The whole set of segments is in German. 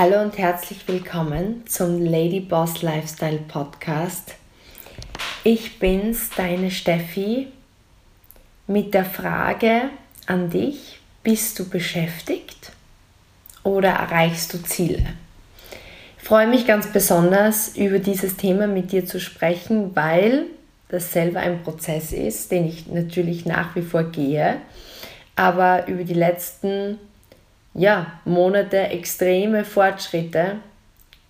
Hallo und herzlich willkommen zum Lady Boss Lifestyle Podcast. Ich bin's, deine Steffi, mit der Frage an dich, bist du beschäftigt oder erreichst du Ziele? Ich freue mich ganz besonders, über dieses Thema mit dir zu sprechen, weil das selber ein Prozess ist, den ich natürlich nach wie vor gehe, aber über die letzten ja, Monate extreme Fortschritte,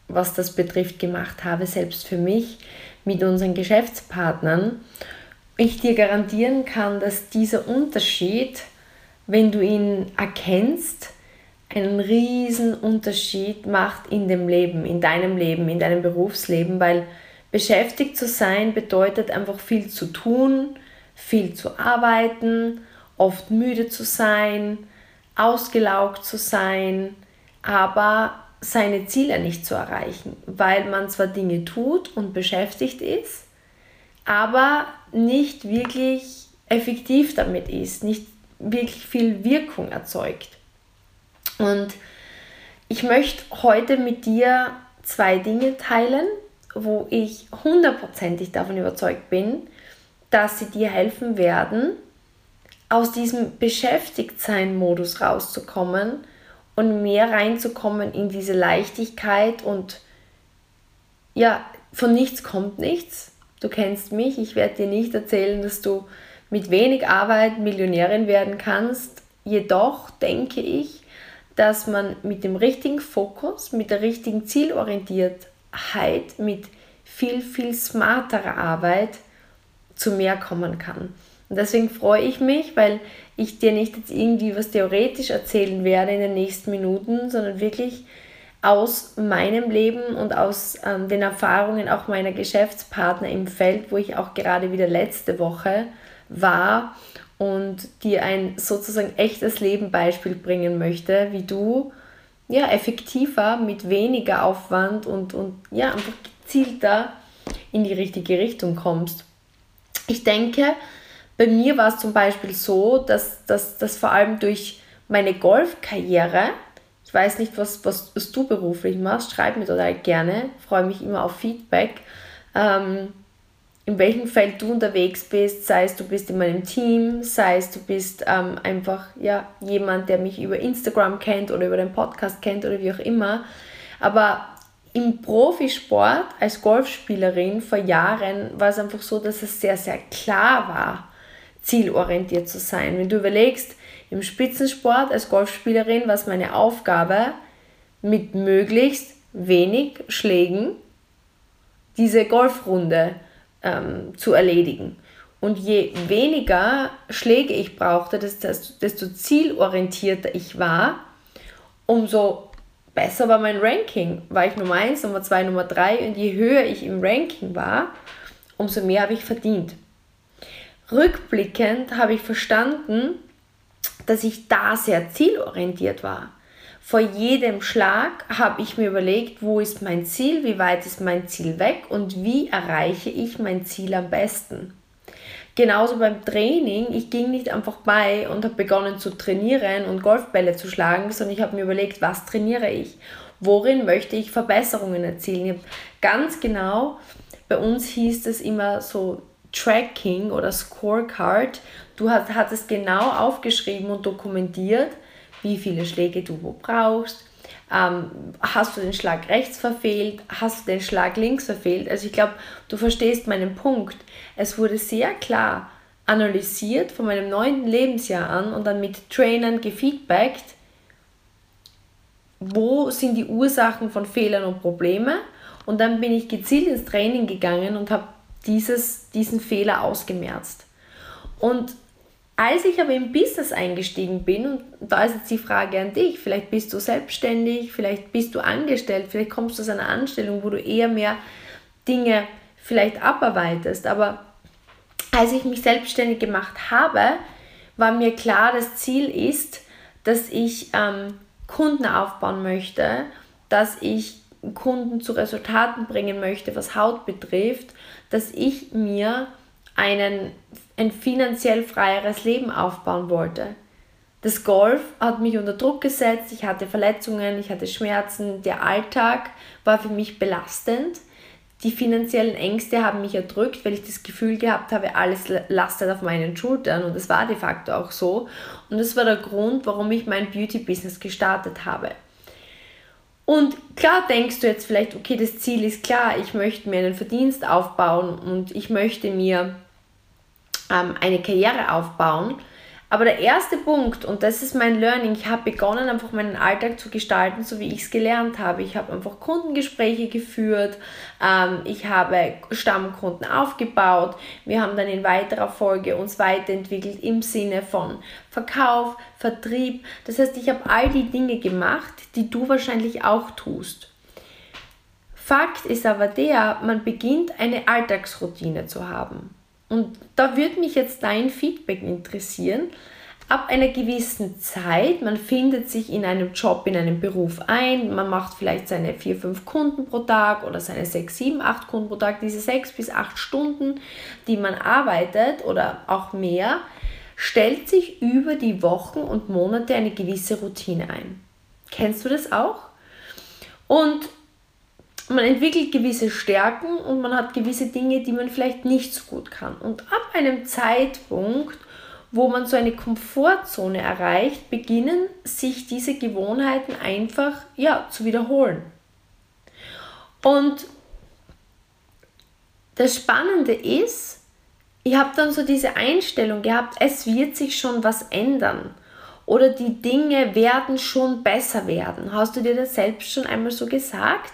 was das betrifft, gemacht habe, selbst für mich mit unseren Geschäftspartnern. Ich dir garantieren kann, dass dieser Unterschied, wenn du ihn erkennst, einen riesen Unterschied macht in dem Leben, in deinem Leben, in deinem Berufsleben, weil beschäftigt zu sein bedeutet einfach viel zu tun, viel zu arbeiten, oft müde zu sein, ausgelaugt zu sein, aber seine Ziele nicht zu erreichen, weil man zwar Dinge tut und beschäftigt ist, aber nicht wirklich effektiv damit ist, nicht wirklich viel Wirkung erzeugt. Und ich möchte heute mit dir zwei Dinge teilen, wo ich hundertprozentig davon überzeugt bin, dass sie dir helfen werden, aus diesem Beschäftigtsein-Modus rauszukommen und mehr reinzukommen in diese Leichtigkeit und ja, von nichts kommt nichts. Du kennst mich, ich werde dir nicht erzählen, dass du mit wenig Arbeit Millionärin werden kannst. Jedoch denke ich, dass man mit dem richtigen Fokus, mit der richtigen Zielorientiertheit, mit viel, viel smarterer Arbeit zu mehr kommen kann. Und deswegen freue ich mich, weil ich dir nicht jetzt irgendwie was theoretisch erzählen werde in den nächsten Minuten, sondern wirklich aus meinem Leben und aus ähm, den Erfahrungen auch meiner Geschäftspartner im Feld, wo ich auch gerade wieder letzte Woche war und dir ein sozusagen echtes Lebenbeispiel bringen möchte, wie du ja effektiver mit weniger Aufwand und, und ja einfach gezielter in die richtige Richtung kommst. Ich denke, bei mir war es zum Beispiel so, dass das vor allem durch meine Golfkarriere, ich weiß nicht, was, was, was du beruflich machst, schreib mir total gerne, freue mich immer auf Feedback. Ähm, in welchem Feld du unterwegs bist, sei es du bist in meinem Team, sei es du bist ähm, einfach ja, jemand, der mich über Instagram kennt oder über den Podcast kennt oder wie auch immer. Aber im Profisport als Golfspielerin vor Jahren war es einfach so, dass es sehr, sehr klar war, zielorientiert zu sein. Wenn du überlegst, im Spitzensport als Golfspielerin war es meine Aufgabe, mit möglichst wenig Schlägen diese Golfrunde ähm, zu erledigen. Und je weniger Schläge ich brauchte, desto, zielorientierter ich war, umso besser war mein Ranking. War ich Nummer 1, Nummer 2, Nummer 3 und je höher ich im Ranking war, umso mehr habe ich verdient. Rückblickend habe ich verstanden, dass ich da sehr zielorientiert war. Vor jedem Schlag habe ich mir überlegt, wo ist mein Ziel, wie weit ist mein Ziel weg und wie erreiche ich mein Ziel am besten. Genauso beim Training, ich ging nicht einfach bei und habe begonnen zu trainieren und Golfbälle zu schlagen, sondern ich habe mir überlegt, was trainiere ich, worin möchte ich Verbesserungen erzielen. Ich ganz genau, bei uns hieß es immer so Tracking oder Scorecard. Du hattest genau aufgeschrieben und dokumentiert, wie viele Schläge du wo brauchst. Ähm, hast du den Schlag rechts verfehlt? Hast du den Schlag links verfehlt? Also ich glaube, du verstehst meinen Punkt. Es wurde sehr klar analysiert von meinem neunten Lebensjahr an und dann mit Trainern gefeedbackt, wo sind die Ursachen von Fehlern und Problemen. Und dann bin ich gezielt ins Training gegangen und habe dieses, diesen Fehler ausgemerzt. Und als ich aber im Business eingestiegen bin, und da ist jetzt die Frage an dich, vielleicht bist du selbstständig, vielleicht bist du angestellt, vielleicht kommst du aus einer Anstellung, wo du eher mehr Dinge vielleicht abarbeitest, aber als ich mich selbstständig gemacht habe, war mir klar, das Ziel ist, dass ich ähm, Kunden aufbauen möchte, dass ich Kunden zu Resultaten bringen möchte, was Haut betrifft, dass ich mir einen, ein finanziell freieres Leben aufbauen wollte. Das Golf hat mich unter Druck gesetzt, ich hatte Verletzungen, ich hatte Schmerzen, der Alltag war für mich belastend. Die finanziellen Ängste haben mich erdrückt, weil ich das Gefühl gehabt habe, alles lastet auf meinen Schultern und das war de facto auch so. Und das war der Grund, warum ich mein Beauty-Business gestartet habe. Und klar denkst du jetzt vielleicht, okay, das Ziel ist klar, ich möchte mir einen Verdienst aufbauen und ich möchte mir ähm, eine Karriere aufbauen. Aber der erste Punkt, und das ist mein Learning, ich habe begonnen, einfach meinen Alltag zu gestalten, so wie ich es gelernt habe. Ich habe einfach Kundengespräche geführt, ähm, ich habe Stammkunden aufgebaut, wir haben dann in weiterer Folge uns weiterentwickelt im Sinne von Verkauf, Vertrieb. Das heißt, ich habe all die Dinge gemacht, die du wahrscheinlich auch tust. Fakt ist aber der, man beginnt eine Alltagsroutine zu haben. Und da würde mich jetzt dein Feedback interessieren. Ab einer gewissen Zeit, man findet sich in einem Job, in einem Beruf ein, man macht vielleicht seine 4, 5 Kunden pro Tag oder seine 6, 7, 8 Kunden pro Tag, diese 6 bis 8 Stunden, die man arbeitet oder auch mehr, stellt sich über die Wochen und Monate eine gewisse Routine ein. Kennst du das auch? Und man entwickelt gewisse Stärken und man hat gewisse Dinge, die man vielleicht nicht so gut kann. Und ab einem Zeitpunkt, wo man so eine Komfortzone erreicht, beginnen sich diese Gewohnheiten einfach ja, zu wiederholen. Und das Spannende ist, ich habe dann so diese Einstellung gehabt, es wird sich schon was ändern oder die Dinge werden schon besser werden. Hast du dir das selbst schon einmal so gesagt?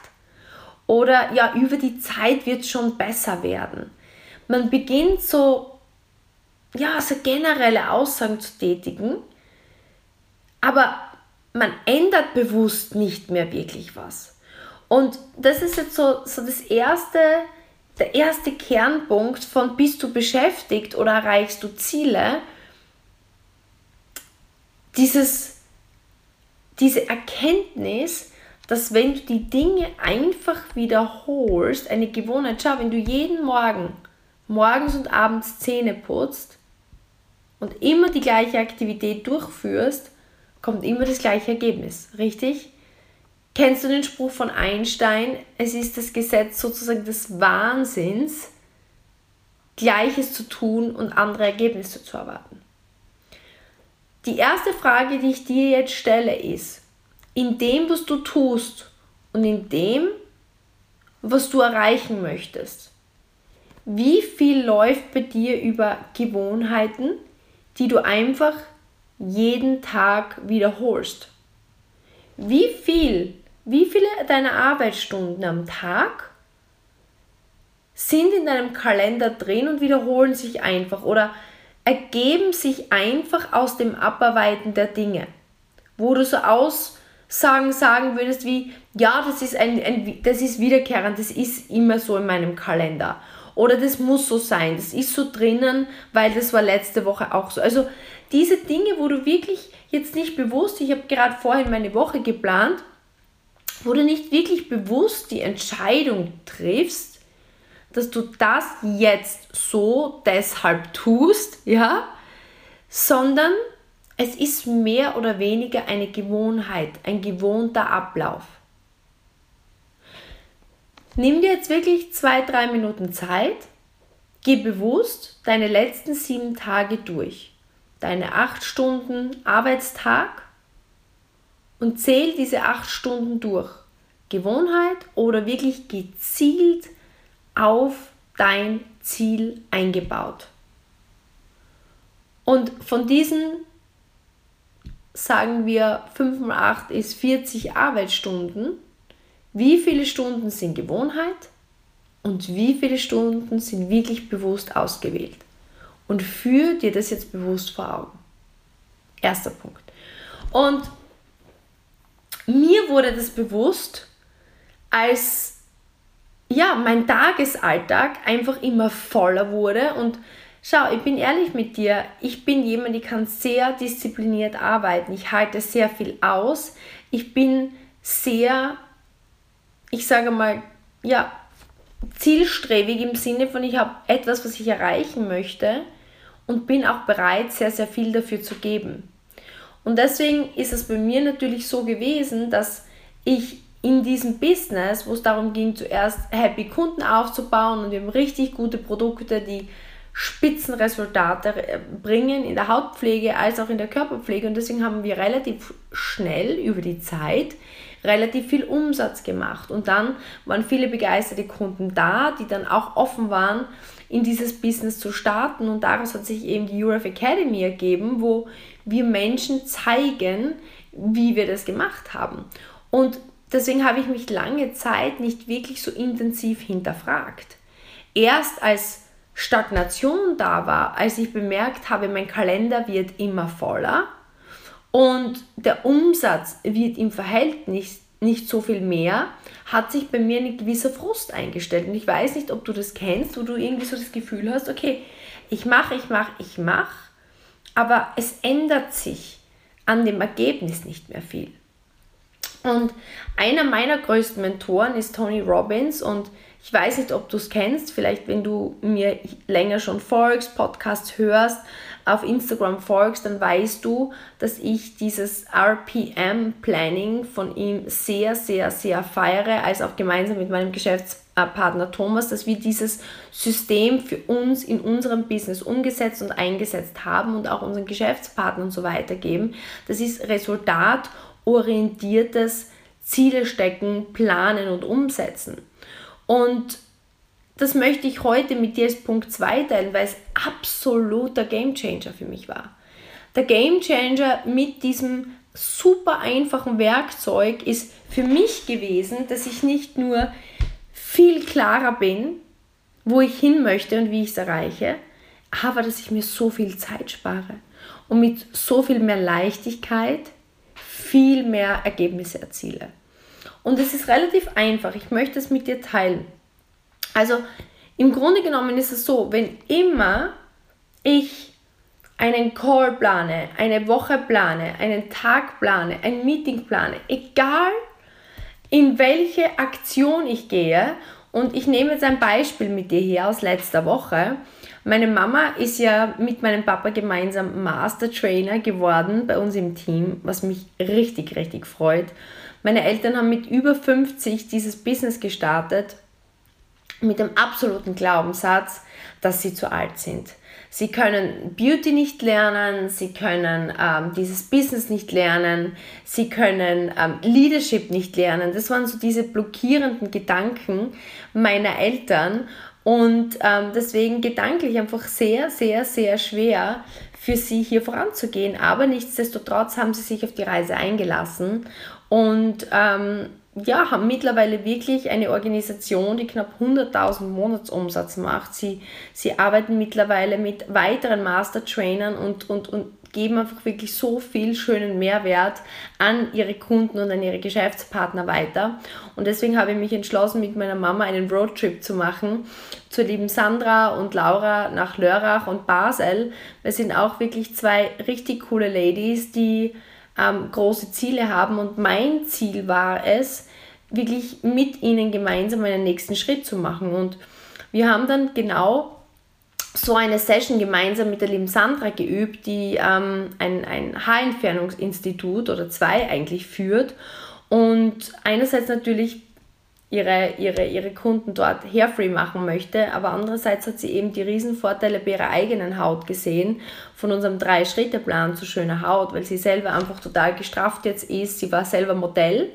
Oder ja, über die Zeit wird es schon besser werden. Man beginnt so, ja, so generelle Aussagen zu tätigen, aber man ändert bewusst nicht mehr wirklich was. Und das ist jetzt so, so das erste, der erste Kernpunkt von bist du beschäftigt oder erreichst du Ziele? Dieses, diese Erkenntnis, dass wenn du die Dinge einfach wiederholst, eine Gewohnheit, schau, wenn du jeden Morgen, morgens und abends Zähne putzt und immer die gleiche Aktivität durchführst, kommt immer das gleiche Ergebnis, richtig? Kennst du den Spruch von Einstein? Es ist das Gesetz sozusagen des Wahnsinns, Gleiches zu tun und andere Ergebnisse zu erwarten. Die erste Frage, die ich dir jetzt stelle, ist, in dem, was du tust und in dem, was du erreichen möchtest. Wie viel läuft bei dir über Gewohnheiten, die du einfach jeden Tag wiederholst? Wie viel, wie viele deiner Arbeitsstunden am Tag sind in deinem Kalender drin und wiederholen sich einfach oder ergeben sich einfach aus dem Abarbeiten der Dinge, wo du so aus sagen, sagen würdest wie, ja, das ist, ein, ein, das ist wiederkehrend, das ist immer so in meinem Kalender. Oder das muss so sein, das ist so drinnen, weil das war letzte Woche auch so. Also diese Dinge, wo du wirklich jetzt nicht bewusst, ich habe gerade vorhin meine Woche geplant, wo du nicht wirklich bewusst die Entscheidung triffst, dass du das jetzt so deshalb tust, ja, sondern es ist mehr oder weniger eine Gewohnheit, ein gewohnter Ablauf. Nimm dir jetzt wirklich zwei, drei Minuten Zeit, geh bewusst deine letzten sieben Tage durch, deine acht Stunden Arbeitstag und zähl diese acht Stunden durch. Gewohnheit oder wirklich gezielt auf dein Ziel eingebaut. Und von diesen sagen wir 5 mal 8 ist 40 Arbeitsstunden, wie viele Stunden sind Gewohnheit und wie viele Stunden sind wirklich bewusst ausgewählt. Und führ dir das jetzt bewusst vor Augen. Erster Punkt. Und mir wurde das bewusst, als ja, mein Tagesalltag einfach immer voller wurde und Schau, ich bin ehrlich mit dir. Ich bin jemand, die kann sehr diszipliniert arbeiten. Ich halte sehr viel aus. Ich bin sehr, ich sage mal, ja, zielstrebig im Sinne von, ich habe etwas, was ich erreichen möchte und bin auch bereit, sehr, sehr viel dafür zu geben. Und deswegen ist es bei mir natürlich so gewesen, dass ich in diesem Business, wo es darum ging, zuerst happy Kunden aufzubauen und haben richtig gute Produkte, die Spitzenresultate bringen in der Hautpflege als auch in der Körperpflege und deswegen haben wir relativ schnell über die Zeit relativ viel Umsatz gemacht und dann waren viele begeisterte Kunden da, die dann auch offen waren, in dieses Business zu starten und daraus hat sich eben die Euref Academy ergeben, wo wir Menschen zeigen, wie wir das gemacht haben. Und deswegen habe ich mich lange Zeit nicht wirklich so intensiv hinterfragt. Erst als Stagnation da war, als ich bemerkt habe, mein Kalender wird immer voller und der Umsatz wird im Verhältnis nicht so viel mehr, hat sich bei mir ein gewisser Frust eingestellt. Und ich weiß nicht, ob du das kennst, wo du irgendwie so das Gefühl hast, okay, ich mache, ich mache, ich mache, aber es ändert sich an dem Ergebnis nicht mehr viel. Und einer meiner größten Mentoren ist Tony Robbins und ich weiß nicht, ob du es kennst, vielleicht wenn du mir länger schon folgst, Podcasts hörst, auf Instagram folgst, dann weißt du, dass ich dieses RPM-Planning von ihm sehr, sehr, sehr feiere, als auch gemeinsam mit meinem Geschäftspartner Thomas, dass wir dieses System für uns in unserem Business umgesetzt und eingesetzt haben und auch unseren Geschäftspartnern so weitergeben. Das ist resultatorientiertes Ziele stecken, planen und umsetzen. Und das möchte ich heute mit dir als Punkt 2 teilen, weil es absoluter Gamechanger für mich war. Der Gamechanger mit diesem super einfachen Werkzeug ist für mich gewesen, dass ich nicht nur viel klarer bin, wo ich hin möchte und wie ich es erreiche, aber dass ich mir so viel Zeit spare und mit so viel mehr Leichtigkeit viel mehr Ergebnisse erziele. Und es ist relativ einfach. Ich möchte es mit dir teilen. Also im Grunde genommen ist es so, wenn immer ich einen Call plane, eine Woche plane, einen Tag plane, ein Meeting plane, egal in welche Aktion ich gehe, und ich nehme jetzt ein Beispiel mit dir her aus letzter Woche. Meine Mama ist ja mit meinem Papa gemeinsam Master Trainer geworden bei uns im Team, was mich richtig, richtig freut. Meine Eltern haben mit über 50 dieses Business gestartet mit dem absoluten Glaubenssatz, dass sie zu alt sind. Sie können Beauty nicht lernen, sie können ähm, dieses Business nicht lernen, sie können ähm, Leadership nicht lernen. Das waren so diese blockierenden Gedanken meiner Eltern und ähm, deswegen gedanklich einfach sehr, sehr, sehr schwer für sie hier voranzugehen. Aber nichtsdestotrotz haben sie sich auf die Reise eingelassen und ähm, ja, haben mittlerweile wirklich eine Organisation, die knapp 100.000 Monatsumsatz macht. Sie, sie arbeiten mittlerweile mit weiteren Master-Trainern und, und, und geben einfach wirklich so viel schönen Mehrwert an ihre Kunden und an ihre Geschäftspartner weiter. Und deswegen habe ich mich entschlossen, mit meiner Mama einen Roadtrip zu machen zur lieben Sandra und Laura nach Lörrach und Basel. Wir sind auch wirklich zwei richtig coole Ladies, die ähm, große Ziele haben. Und mein Ziel war es, wirklich mit ihnen gemeinsam einen nächsten Schritt zu machen. Und wir haben dann genau so eine Session gemeinsam mit der lieben Sandra geübt, die ähm, ein, ein Haarentfernungsinstitut oder zwei eigentlich führt. Und einerseits natürlich ihre, ihre, ihre Kunden dort hairfree machen möchte, aber andererseits hat sie eben die Riesenvorteile bei ihrer eigenen Haut gesehen, von unserem Drei-Schritte-Plan zu schöner Haut, weil sie selber einfach total gestrafft jetzt ist. Sie war selber Modell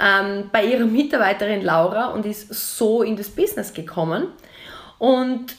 ähm, bei ihrer Mitarbeiterin Laura und ist so in das Business gekommen. Und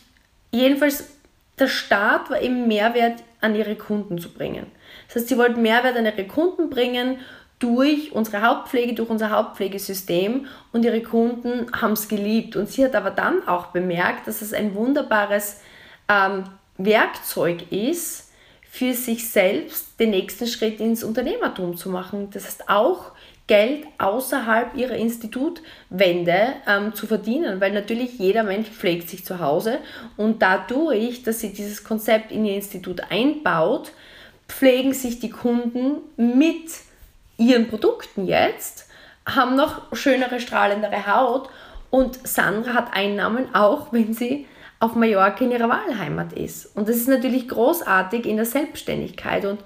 jedenfalls, der Start war eben Mehrwert an ihre Kunden zu bringen. Das heißt, sie wollte Mehrwert an ihre Kunden bringen durch unsere Hauptpflege, durch unser Hauptpflegesystem und ihre Kunden haben es geliebt. Und sie hat aber dann auch bemerkt, dass es ein wunderbares ähm, Werkzeug ist, für sich selbst den nächsten Schritt ins Unternehmertum zu machen. Das heißt auch Geld außerhalb ihrer Institutwände ähm, zu verdienen, weil natürlich jeder Mensch pflegt sich zu Hause und dadurch, dass sie dieses Konzept in ihr Institut einbaut, pflegen sich die Kunden mit ihren Produkten jetzt, haben noch schönere, strahlendere Haut und Sandra hat Einnahmen auch, wenn sie auf Mallorca in ihrer Wahlheimat ist. Und das ist natürlich großartig in der Selbstständigkeit. Und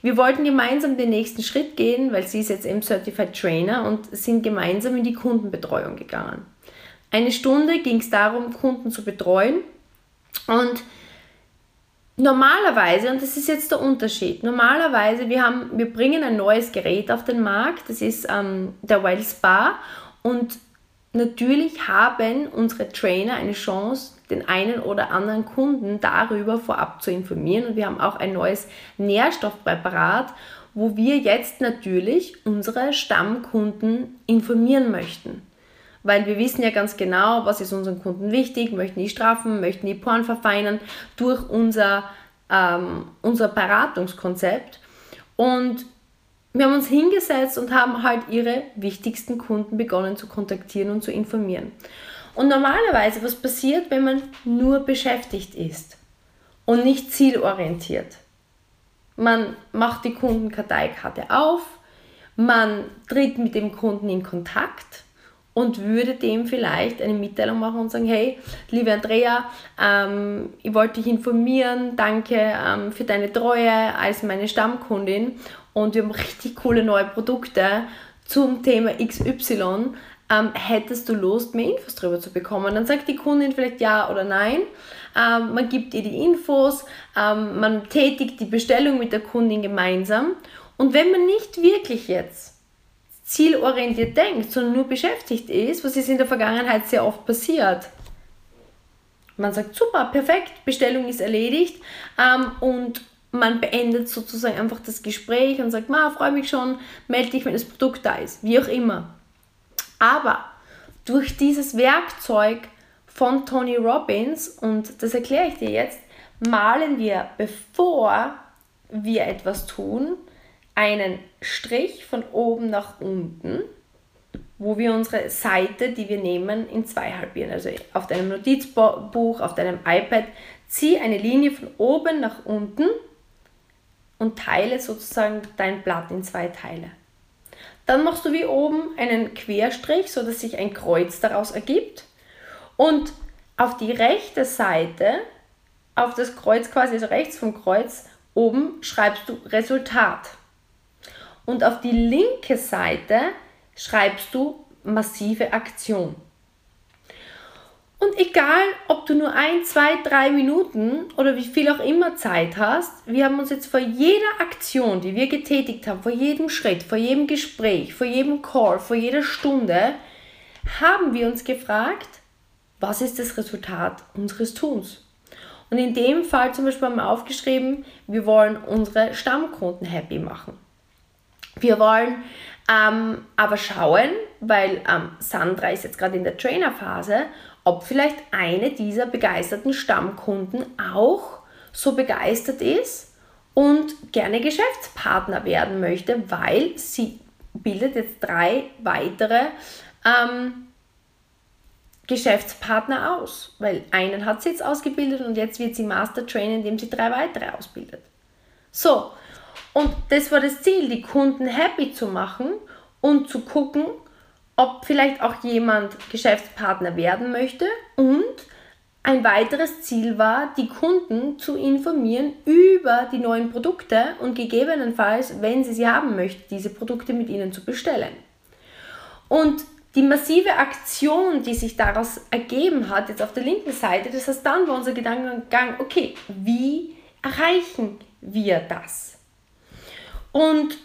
wir wollten gemeinsam den nächsten Schritt gehen, weil sie ist jetzt im Certified Trainer und sind gemeinsam in die Kundenbetreuung gegangen. Eine Stunde ging es darum, Kunden zu betreuen und normalerweise, und das ist jetzt der Unterschied, normalerweise, wir, haben, wir bringen ein neues Gerät auf den Markt, das ist ähm, der Wild und natürlich haben unsere Trainer eine Chance, den einen oder anderen Kunden darüber vorab zu informieren. Und wir haben auch ein neues Nährstoffpräparat, wo wir jetzt natürlich unsere Stammkunden informieren möchten. Weil wir wissen ja ganz genau, was ist unseren Kunden wichtig, möchten die straffen, möchten die Porn verfeinern durch unser, ähm, unser Beratungskonzept. Und wir haben uns hingesetzt und haben halt ihre wichtigsten Kunden begonnen zu kontaktieren und zu informieren. Und normalerweise, was passiert, wenn man nur beschäftigt ist und nicht zielorientiert? Man macht die Kundenkarteikarte auf, man tritt mit dem Kunden in Kontakt und würde dem vielleicht eine Mitteilung machen und sagen, hey, liebe Andrea, ähm, ich wollte dich informieren, danke ähm, für deine Treue als meine Stammkundin und wir haben richtig coole neue Produkte zum Thema XY ähm, hättest du Lust, mehr Infos darüber zu bekommen? Dann sagt die Kundin vielleicht ja oder nein. Ähm, man gibt ihr die Infos, ähm, man tätigt die Bestellung mit der Kundin gemeinsam. Und wenn man nicht wirklich jetzt zielorientiert denkt, sondern nur beschäftigt ist, was ist in der Vergangenheit sehr oft passiert, man sagt, super, perfekt, Bestellung ist erledigt ähm, und man beendet sozusagen einfach das Gespräch und sagt, ma, freue mich schon, melde dich, wenn das Produkt da ist, wie auch immer. Aber durch dieses Werkzeug von Tony Robbins, und das erkläre ich dir jetzt, malen wir, bevor wir etwas tun, einen Strich von oben nach unten, wo wir unsere Seite, die wir nehmen, in zwei halbieren. Also auf deinem Notizbuch, auf deinem iPad, zieh eine Linie von oben nach unten und teile sozusagen dein Blatt in zwei Teile. Dann machst du wie oben einen Querstrich, sodass sich ein Kreuz daraus ergibt. Und auf die rechte Seite, auf das Kreuz quasi, also rechts vom Kreuz, oben schreibst du Resultat. Und auf die linke Seite schreibst du massive Aktion. Und egal, ob du nur ein, zwei, drei Minuten oder wie viel auch immer Zeit hast, wir haben uns jetzt vor jeder Aktion, die wir getätigt haben, vor jedem Schritt, vor jedem Gespräch, vor jedem Call, vor jeder Stunde, haben wir uns gefragt, was ist das Resultat unseres Tuns? Und in dem Fall zum Beispiel haben wir aufgeschrieben, wir wollen unsere Stammkunden happy machen. Wir wollen ähm, aber schauen, weil ähm, Sandra ist jetzt gerade in der Trainerphase ob vielleicht eine dieser begeisterten Stammkunden auch so begeistert ist und gerne Geschäftspartner werden möchte, weil sie bildet jetzt drei weitere ähm, Geschäftspartner aus. Weil einen hat sie jetzt ausgebildet und jetzt wird sie Master trainen, indem sie drei weitere ausbildet. So, und das war das Ziel, die Kunden happy zu machen und zu gucken, ob vielleicht auch jemand Geschäftspartner werden möchte und ein weiteres Ziel war, die Kunden zu informieren über die neuen Produkte und gegebenenfalls, wenn sie sie haben möchten, diese Produkte mit ihnen zu bestellen. Und die massive Aktion, die sich daraus ergeben hat, jetzt auf der linken Seite, das heißt, dann war unser Gedankengang, okay, wie erreichen wir das? Und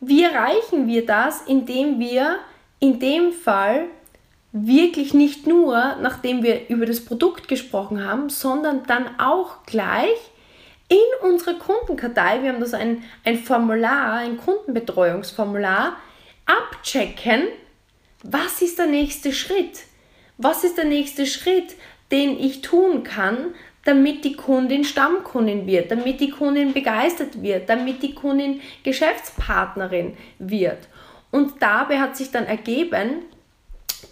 wie erreichen wir das, indem wir in dem Fall wirklich nicht nur, nachdem wir über das Produkt gesprochen haben, sondern dann auch gleich in unserer Kundenkartei, wir haben das ein, ein Formular, ein Kundenbetreuungsformular, abchecken, was ist der nächste Schritt? Was ist der nächste Schritt, den ich tun kann, damit die Kundin Stammkundin wird, damit die Kundin begeistert wird, damit die Kundin Geschäftspartnerin wird. Und dabei hat sich dann ergeben,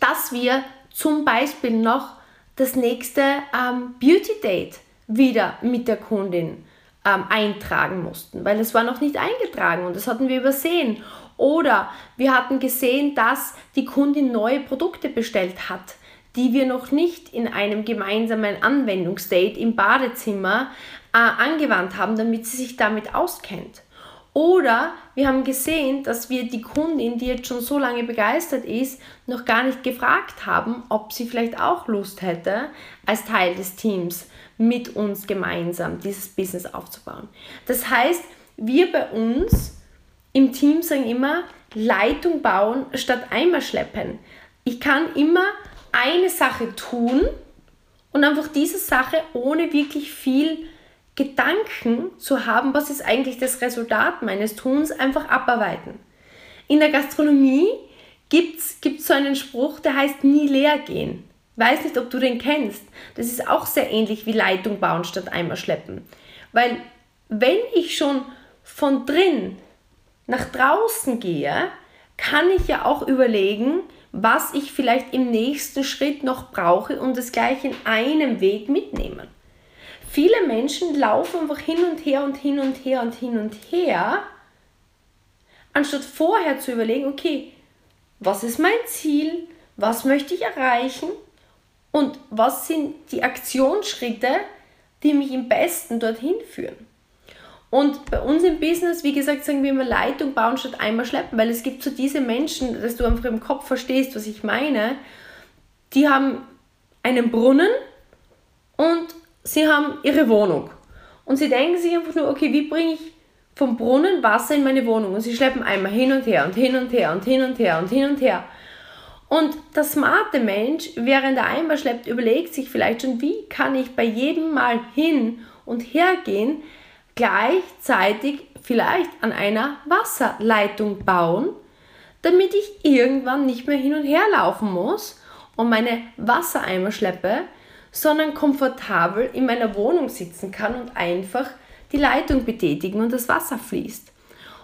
dass wir zum Beispiel noch das nächste ähm, Beauty Date wieder mit der Kundin ähm, eintragen mussten, weil es war noch nicht eingetragen und das hatten wir übersehen. Oder wir hatten gesehen, dass die Kundin neue Produkte bestellt hat, die wir noch nicht in einem gemeinsamen Anwendungsdate im Badezimmer äh, angewandt haben, damit sie sich damit auskennt. Oder wir haben gesehen, dass wir die Kundin, die jetzt schon so lange begeistert ist, noch gar nicht gefragt haben, ob sie vielleicht auch Lust hätte, als Teil des Teams mit uns gemeinsam dieses Business aufzubauen. Das heißt, wir bei uns im Team sagen immer, Leitung bauen statt Eimer schleppen. Ich kann immer eine Sache tun und einfach diese Sache ohne wirklich viel Gedanken zu haben, was ist eigentlich das Resultat meines Tuns, einfach abarbeiten. In der Gastronomie gibt es so einen Spruch, der heißt nie leer gehen. Weiß nicht, ob du den kennst. Das ist auch sehr ähnlich wie Leitung bauen statt Eimer schleppen. Weil wenn ich schon von drin nach draußen gehe, kann ich ja auch überlegen, was ich vielleicht im nächsten Schritt noch brauche und das gleich in einem Weg mitnehmen. Viele Menschen laufen einfach hin und her und hin und her und hin und her, anstatt vorher zu überlegen, okay, was ist mein Ziel, was möchte ich erreichen und was sind die Aktionsschritte, die mich am besten dorthin führen. Und bei uns im Business, wie gesagt, sagen wir immer Leitung bauen statt einmal schleppen, weil es gibt so diese Menschen, dass du einfach im Kopf verstehst, was ich meine, die haben einen Brunnen und sie haben ihre Wohnung. Und sie denken sich einfach nur, okay, wie bringe ich vom Brunnen Wasser in meine Wohnung? Und sie schleppen einmal hin und her und hin und her und hin und her und hin und her. Und der smarte Mensch, während er einmal schleppt, überlegt sich vielleicht schon, wie kann ich bei jedem Mal hin und her gehen, gleichzeitig vielleicht an einer Wasserleitung bauen, damit ich irgendwann nicht mehr hin und her laufen muss und meine Wassereimer schleppe, sondern komfortabel in meiner Wohnung sitzen kann und einfach die Leitung betätigen und das Wasser fließt.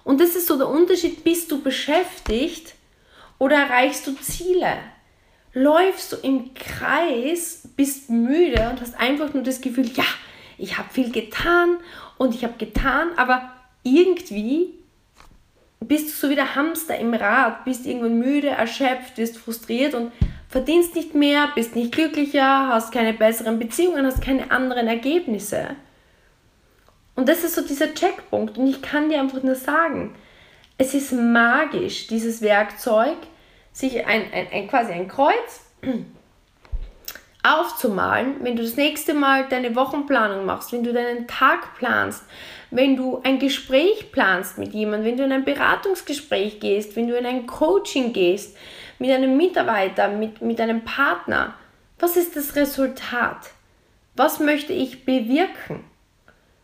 Und das ist so der Unterschied, bist du beschäftigt oder erreichst du Ziele? Läufst du im Kreis, bist müde und hast einfach nur das Gefühl, ja, ich habe viel getan und ich habe getan, aber irgendwie bist du so wie der Hamster im Rad, bist irgendwann müde, erschöpft, bist frustriert und verdienst nicht mehr, bist nicht glücklicher, hast keine besseren Beziehungen, hast keine anderen Ergebnisse. Und das ist so dieser Checkpunkt. Und ich kann dir einfach nur sagen, es ist magisch, dieses Werkzeug, sich ein, ein, ein quasi ein Kreuz aufzumalen, wenn du das nächste Mal deine Wochenplanung machst, wenn du deinen Tag planst, wenn du ein Gespräch planst mit jemandem, wenn du in ein Beratungsgespräch gehst, wenn du in ein Coaching gehst, mit einem Mitarbeiter, mit, mit einem Partner. Was ist das Resultat? Was möchte ich bewirken?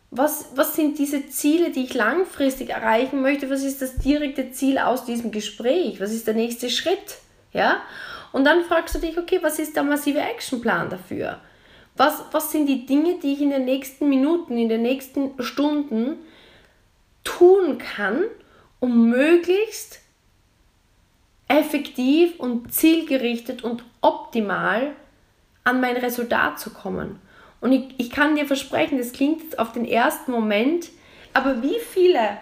Was, was sind diese Ziele, die ich langfristig erreichen möchte? Was ist das direkte Ziel aus diesem Gespräch? Was ist der nächste Schritt? Ja? Und dann fragst du dich, okay, was ist der massive Actionplan dafür? Was, was sind die Dinge, die ich in den nächsten Minuten, in den nächsten Stunden tun kann, um möglichst effektiv und zielgerichtet und optimal an mein Resultat zu kommen. Und ich, ich kann dir versprechen, das klingt jetzt auf den ersten Moment, aber wie viele,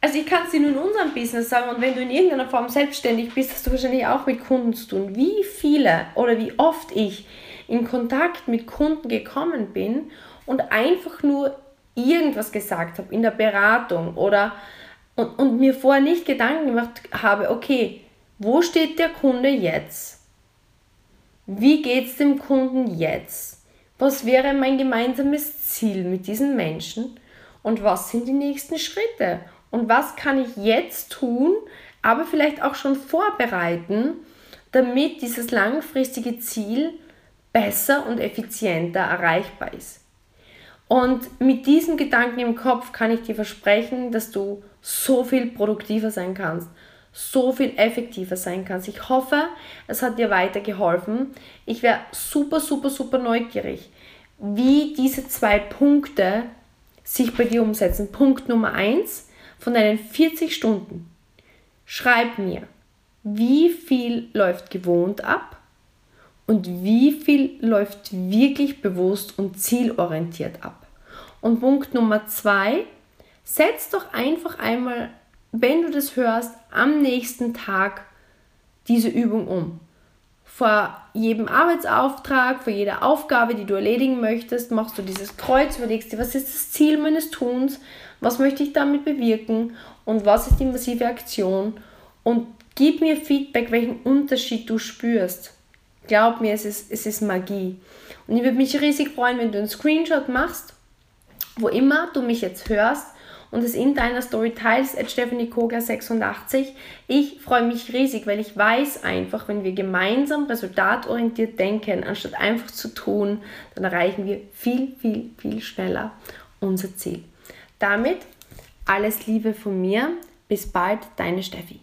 also ich kann es dir nur in unserem Business sagen und wenn du in irgendeiner Form selbstständig bist, hast du wahrscheinlich auch mit Kunden zu tun, wie viele oder wie oft ich in Kontakt mit Kunden gekommen bin und einfach nur irgendwas gesagt habe in der Beratung oder und, und mir vorher nicht Gedanken gemacht habe, okay, wo steht der Kunde jetzt? Wie geht es dem Kunden jetzt? Was wäre mein gemeinsames Ziel mit diesen Menschen? Und was sind die nächsten Schritte? Und was kann ich jetzt tun, aber vielleicht auch schon vorbereiten, damit dieses langfristige Ziel besser und effizienter erreichbar ist? Und mit diesem Gedanken im Kopf kann ich dir versprechen, dass du so viel produktiver sein kannst, so viel effektiver sein kannst. Ich hoffe, es hat dir weitergeholfen. Ich wäre super, super, super neugierig, wie diese zwei Punkte sich bei dir umsetzen. Punkt Nummer eins von deinen 40 Stunden. Schreib mir, wie viel läuft gewohnt ab und wie viel läuft wirklich bewusst und zielorientiert ab. Und Punkt Nummer zwei, setz doch einfach einmal wenn du das hörst, am nächsten Tag diese Übung um. Vor jedem Arbeitsauftrag, vor jeder Aufgabe, die du erledigen möchtest, machst du dieses Kreuz, überlegst dir, was ist das Ziel meines Tuns, was möchte ich damit bewirken und was ist die massive Aktion und gib mir Feedback, welchen Unterschied du spürst. Glaub mir, es ist, es ist Magie. Und ich würde mich riesig freuen, wenn du einen Screenshot machst, wo immer du mich jetzt hörst und es in deiner Story teilst, at Stephanie Kogler 86. Ich freue mich riesig, weil ich weiß einfach, wenn wir gemeinsam resultatorientiert denken, anstatt einfach zu tun, dann erreichen wir viel, viel, viel schneller unser Ziel. Damit alles Liebe von mir. Bis bald, deine Steffi.